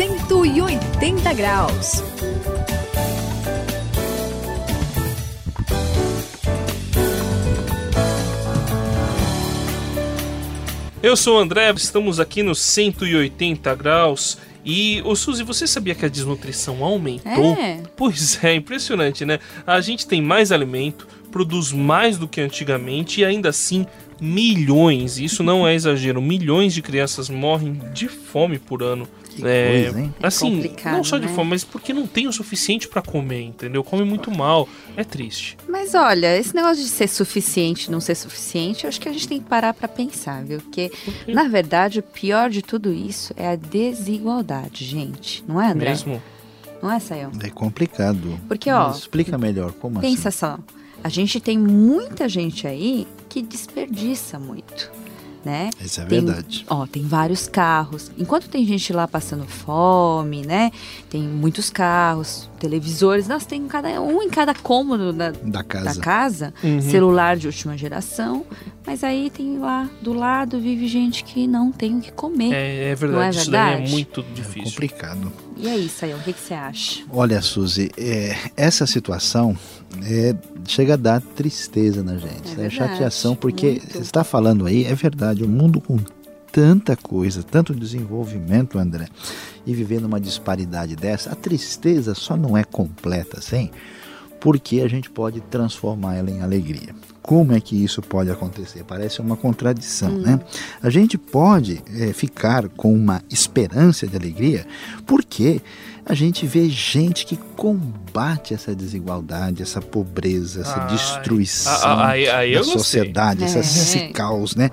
180 graus. Eu sou o André, estamos aqui no 180 graus. E, ô Suzy, você sabia que a desnutrição aumentou? É. Pois é, impressionante, né? A gente tem mais alimento, produz mais do que antigamente e ainda assim milhões, isso não é exagero, milhões de crianças morrem de fome por ano. Que coisa, hein? É assim, complicado, não só de né? fome, mas porque não tem o suficiente pra comer, entendeu? Come muito mal, é triste. Mas olha, esse negócio de ser suficiente, não ser suficiente, eu acho que a gente tem que parar pra pensar, viu? Porque, na verdade, o pior de tudo isso é a desigualdade, gente. Não é, André? Mesmo. Não é, Sayão? É complicado. Porque, ó, Mas Explica melhor, como Pensa assim? só, a gente tem muita gente aí que desperdiça muito, né? Isso é Tem- verdade. Ó, tem vários carros. Enquanto tem gente lá passando fome, né? Tem muitos carros, televisores. Nossa, tem cada, um em cada cômodo da, Da casa. da casa. Uhum. Celular de última geração. Mas aí tem lá do lado vive gente que não tem o que comer. É, é verdade, Não é isso daí é verdade? muito É difícil. complicado. E é isso aí, o que, que você acha? Olha, Suzy, é, essa situação é, chega a dar tristeza na gente, É né? chateação, porque muito. você está falando aí, é verdade, o mundo com tanta coisa, tanto desenvolvimento, André, e vivendo uma disparidade dessa, a tristeza só não é completa, assim, porque a gente pode transformar ela em alegria. Como é que isso pode acontecer? Parece uma contradição, né? A gente pode é, ficar com uma esperança de alegria porque a gente vê gente que combate essa desigualdade, essa pobreza, essa Ai. destruição Ah, ah, aí- aí eu da sociedade, essa- É. esse caos, né?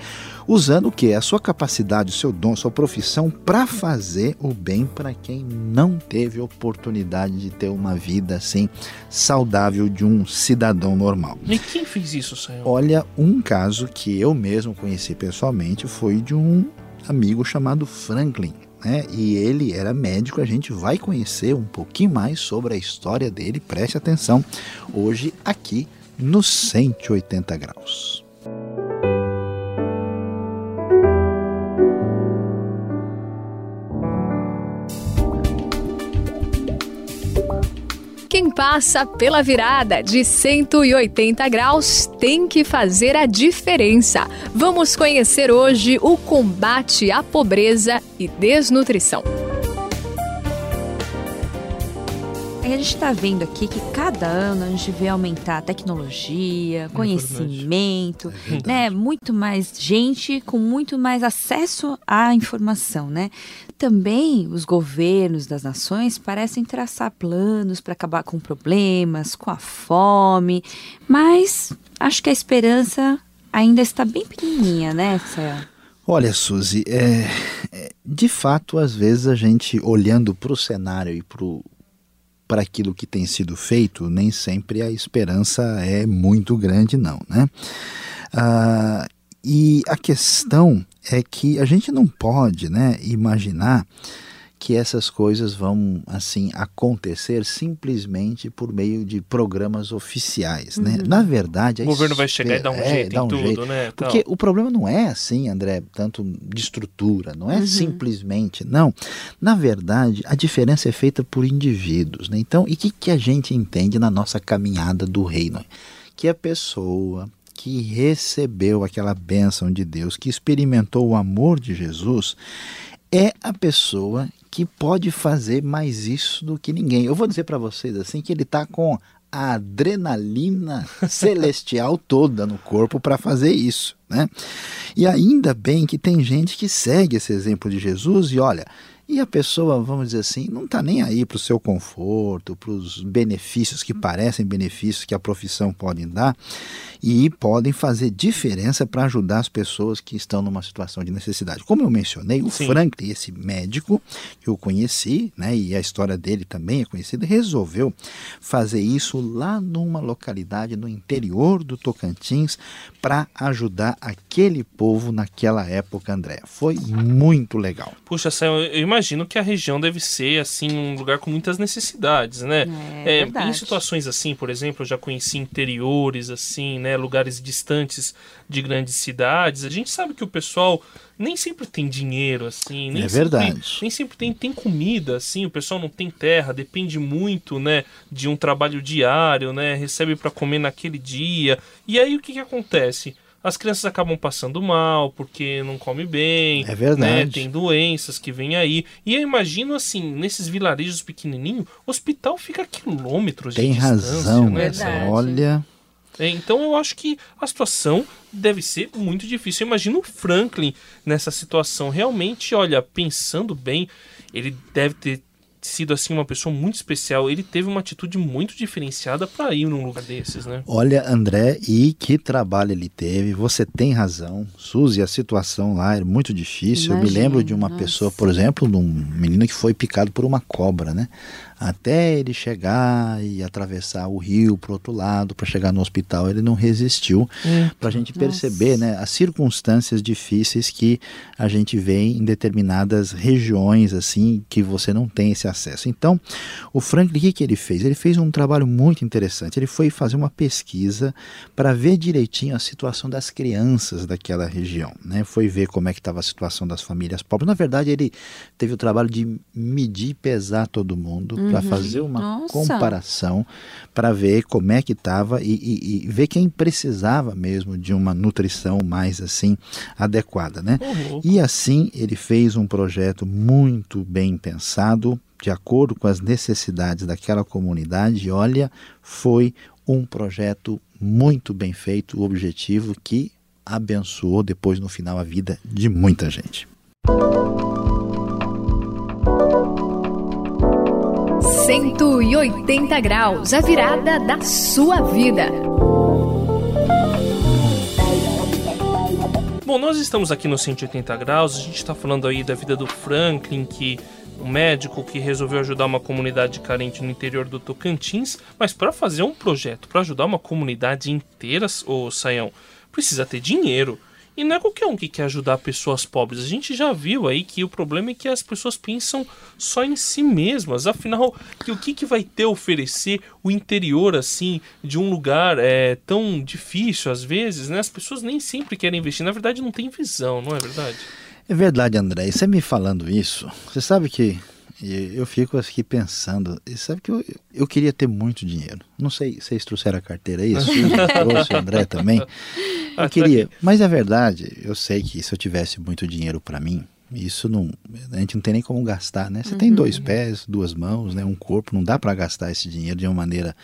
Usando o que? A sua capacidade, o seu dom, a sua profissão para fazer o bem para quem não teve oportunidade de ter uma vida assim saudável de um cidadão normal. E quem fez isso, Sayão? Olha, um caso que eu mesmo conheci pessoalmente foi de um amigo chamado Franklin. Né? E ele era médico, a gente vai conhecer um pouquinho mais sobre a história dele, preste atenção, hoje aqui no 180 graus. Passa pela virada de 180 graus tem que fazer a diferença. Vamos conhecer hoje o combate à pobreza e desnutrição. A gente está vendo aqui que cada ano a gente vê aumentar a tecnologia, conhecimento, né? Muito mais gente com muito mais acesso à informação, né? Também os governos das nações parecem traçar planos para acabar com problemas, com a fome, mas acho que a esperança ainda está bem pequenininha, né, Céu? Olha, Suzy, é, é, de fato, às vezes a gente olhando para o cenário e para aquilo que tem sido feito, nem sempre a esperança é muito grande, não, né? Ah, e a questão é que a gente não pode, né, imaginar que essas coisas vão assim acontecer simplesmente por meio de programas oficiais, né? Na verdade, a O governo vai chegar e dar um é, jeito em um tudo, jeito. né? tal. Porque o problema não é assim, André, tanto de estrutura, não é simplesmente, não. Na verdade, a diferença é feita por indivíduos, né? Então, e o que, que a gente entende na nossa caminhada do reino? Que a pessoa que recebeu aquela bênção de Deus, que experimentou o amor de Jesus, é a pessoa que pode fazer mais isso do que ninguém. Eu vou dizer para vocês assim que ele está com a adrenalina celestial toda no corpo para fazer isso, né? E ainda bem que tem gente que segue esse exemplo de Jesus e olha, e a pessoa, vamos dizer assim, não está nem aí para o seu conforto, para os benefícios que parecem benefícios que a profissão pode dar e podem fazer diferença para ajudar as pessoas que estão numa situação de necessidade. Como eu mencionei, o Sim. Franklin, esse médico que eu conheci, né, e a história dele também é conhecida, resolveu fazer isso lá numa localidade no interior do Tocantins para ajudar aquele povo naquela época, André. Foi muito legal. Puxa, Sam, eu imagino que a região deve ser, assim, um lugar com muitas necessidades, né? É em verdade. situações assim, por exemplo, eu já conheci interiores, assim, né? lugares distantes de grandes cidades. A gente sabe que o pessoal nem sempre tem dinheiro, assim. Nem é sempre, verdade. Nem sempre tem, tem comida, assim. O pessoal não tem terra, depende muito, né, de um trabalho diário, né, recebe para comer naquele dia. E aí o que, que acontece? As crianças acabam passando mal porque não come bem, é verdade. Né? tem doenças que vêm aí. E eu imagino assim, nesses vilarejos pequenininhos, o hospital fica a quilômetros tem de distância, razão, né? Olha, é, então eu acho que a situação deve ser muito difícil. Eu imagino o Franklin nessa situação. Realmente, olha, pensando bem, ele deve ter sido assim uma pessoa muito especial. Ele teve uma atitude muito diferenciada para ir num lugar desses, né? Olha, André, e que trabalho ele teve. Você tem razão, Suzy. A situação lá era muito difícil. Imagina, Eu me lembro de uma nossa. pessoa, por exemplo, de um menino que foi picado por uma cobra, né? Até ele chegar e atravessar o rio para o outro lado para chegar no hospital ele não resistiu. Para a gente perceber né, as circunstâncias difíceis que a gente vê em determinadas regiões assim que você não tem esse acesso. Então o Franklin o que, que ele fez? Ele fez um trabalho muito interessante. Ele foi fazer uma pesquisa para ver direitinho a situação das crianças daquela região né? Foi ver como é que estava a situação das famílias pobres. Na verdade ele teve o trabalho de medir e pesar todo mundo uhum para fazer uma Nossa. comparação, para ver como é que estava e, e, e, ver quem precisava mesmo de uma nutrição mais assim adequada, né? Uhum. E assim ele fez um projeto muito bem pensado, de acordo com as necessidades daquela comunidade. E olha, foi um projeto muito bem feito, o objetivo que abençoou depois no final a vida de muita gente. 180 graus, a virada da sua vida. Bom, nós estamos aqui no 180 graus, a gente está falando aí da vida do Franklin, que um médico que resolveu ajudar uma comunidade carente no interior do Tocantins, mas para fazer um projeto para ajudar uma comunidade inteira, ô Saião, precisa ter dinheiro. E não é qualquer um que quer ajudar pessoas pobres. A gente já viu aí que o problema é que as pessoas pensam só em si mesmas. Afinal, que o que, que vai ter a oferecer o interior assim de um lugar é, tão difícil às vezes, né? As pessoas nem sempre querem investir. Na verdade, não tem visão, não é verdade? É verdade, André. E você me falando isso, você sabe que eu fico aqui pensando, e sabe que eu, eu queria ter muito dinheiro. Não sei, vocês trouxeram a carteira aí, trouxe, o André também. Eu queria, mas é verdade, eu sei que se eu tivesse muito dinheiro para mim, isso não, a gente não tem nem como gastar, né? Você uhum. tem dois pés, duas mãos, né? Um corpo, não dá para gastar esse dinheiro de uma maneira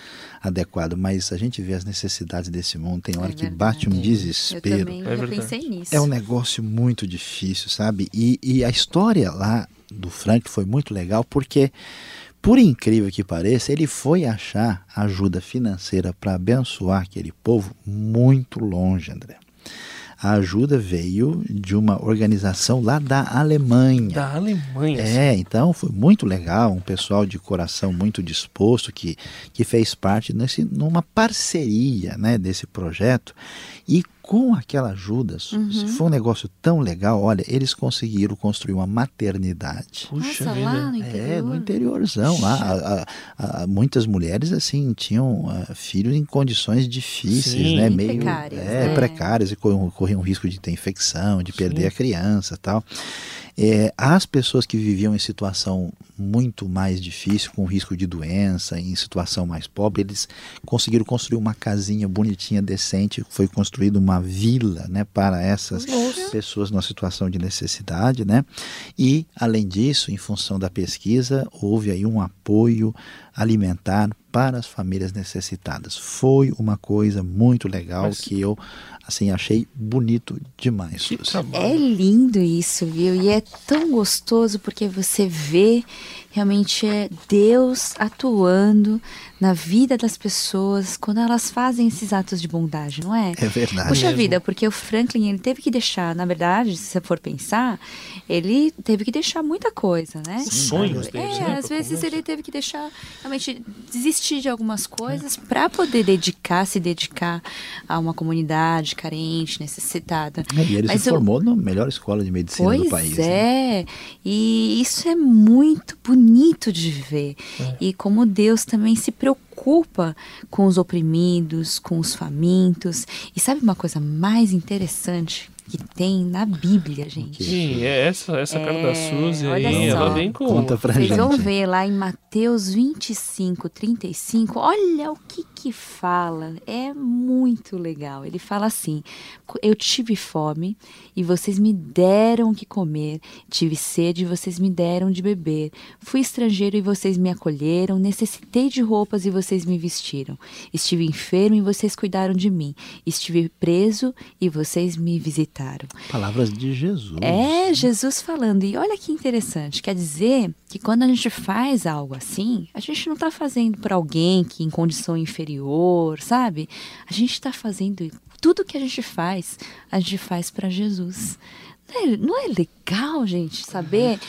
adequada. Mas a gente vê as necessidades desse mundo, tem hora é que bate um desespero. Eu também é pensei nisso. É um negócio muito difícil, sabe? E, e a história lá do Frank foi muito legal porque por incrível que pareça, ele foi achar ajuda financeira para abençoar aquele povo muito longe, André. A ajuda veio de uma organização lá da Alemanha. Da Alemanha. É, então foi muito legal, um pessoal de coração muito disposto que, que fez parte nesse, numa parceria né, desse projeto. E com aquela ajuda, uhum. foi um negócio tão legal. Olha, eles conseguiram construir uma maternidade. Puxa Nossa, lá no interior. É, no interiorzão. Lá, a, a, a, muitas mulheres, assim, tinham uh, filhos em condições difíceis, Sim. né? Meio precárias, é, né? precárias e corriam, corriam risco de ter infecção, de perder Sim. a criança tal. É, as pessoas que viviam em situação muito mais difícil, com risco de doença, em situação mais pobre, eles conseguiram construir uma casinha bonitinha, decente, foi construída uma vila né, para essas Nossa. pessoas numa situação de necessidade. Né? E, além disso, em função da pesquisa, houve aí um apoio alimentar para as famílias necessitadas. Foi uma coisa muito legal Mas... que eu assim achei bonito demais. É lindo isso, viu? E é tão gostoso porque você vê realmente é Deus atuando na vida das pessoas quando elas fazem esses atos de bondade, não é? É verdade. Puxa mesmo. vida, porque o Franklin ele teve que deixar, na verdade, se você for pensar, ele teve que deixar muita coisa, né? Os sonhos dele. É, às vezes ele teve que deixar realmente desistir de algumas coisas para poder dedicar, se dedicar a uma comunidade carente, necessitada. É, e ele Mas se eu... formou na melhor escola de medicina pois do país. É, né? e isso é muito bonito de ver. É. E como Deus também se preocupa preocupa com os oprimidos, com os famintos. E sabe uma coisa mais interessante que tem na Bíblia, gente? Sim, é essa, essa é, carta da Suzy aí, só. ela vem com... Conta pra Vocês gente. vão ver lá em Mateus 25, 35, olha o que que fala. É muito legal. Ele fala assim: Eu tive fome e vocês me deram o que comer, tive sede e vocês me deram de beber. Fui estrangeiro e vocês me acolheram, necessitei de roupas e vocês me vestiram. Estive enfermo e vocês cuidaram de mim. Estive preso e vocês me visitaram. Palavras de Jesus. É, Jesus falando. E olha que interessante. Quer dizer que quando a gente faz algo assim, a gente não está fazendo para alguém que em condição inferior, sabe? A gente está fazendo tudo que a gente faz, a gente faz para Jesus. Não é, não é legal, gente, saber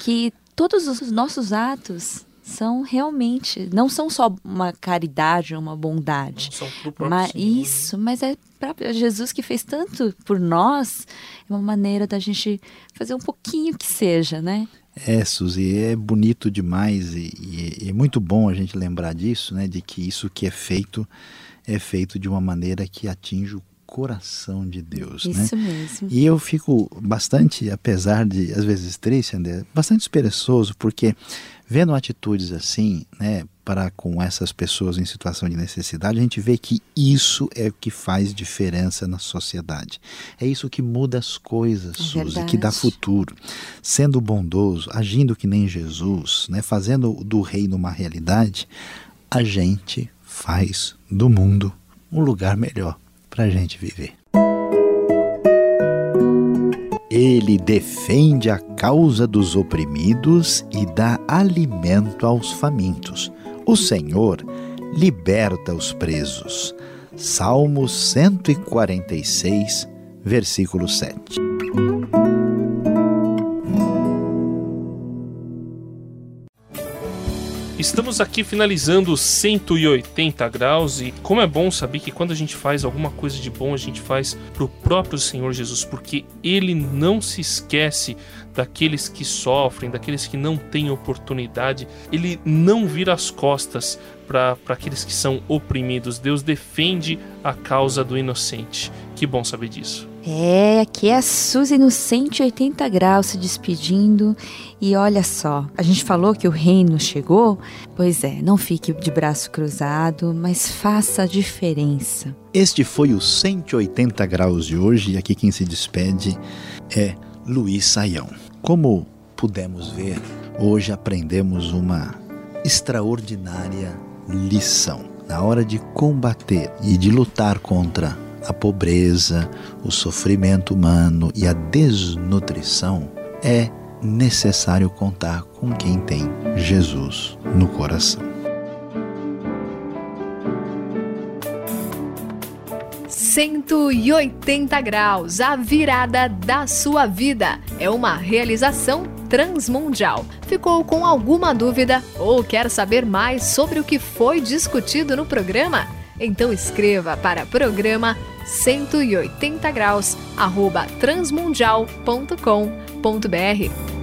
que todos os nossos atos são realmente, não são só uma caridade, uma bondade. São pro próprio Mas, Senhor, né? isso, mas é próprio Jesus que fez tanto por nós, é uma maneira da gente fazer um pouquinho que seja, né? É, Suzy, é bonito demais e, e- e é muito bom a gente lembrar disso, né? De que isso que é feito é feito de uma maneira que atinge o coração de Deus, né? Isso mesmo. E eu fico bastante, apesar de às vezes triste, André, bastante esperançoso, porque vendo atitudes assim, né, para com essas pessoas em situação de necessidade, a gente vê que isso é o que faz diferença na sociedade. É isso que muda as coisas, É Suzy, verdade. que dá futuro. Sendo bondoso, agindo que nem Jesus, né, fazendo do reino uma realidade, a gente faz do mundo um lugar melhor para a gente viver. Ele defende a causa dos oprimidos e dá alimento aos famintos. O Senhor liberta os presos. Salmo 146, versículo 7. Estamos aqui finalizando os 180 graus e como é bom saber que quando a gente faz alguma coisa de bom, a gente faz pro próprio Senhor Jesus, porque ele não se esquece daqueles que sofrem, daqueles que não têm oportunidade, ele não vira as costas para aqueles que são oprimidos. Deus defende a causa do inocente. Que bom saber disso. É, aqui é a Suzy no 180 graus se despedindo. E olha só, a gente falou que o reino chegou? Pois é, não fique de braço cruzado, mas faça a diferença. Este foi o 180 graus de hoje e aqui quem se despede é Luiz Saião. Como pudemos ver, hoje aprendemos uma extraordinária lição. Na hora de combater e de lutar contra a pobreza, o sofrimento humano e a desnutrição, é necessário contar com quem tem Jesus no coração. 180 graus, a virada da sua vida. É uma realização transmundial. Ficou com alguma dúvida ou quer saber mais sobre o que foi discutido no programa? Então escreva para programa 180 graus arroba transmundial.com.br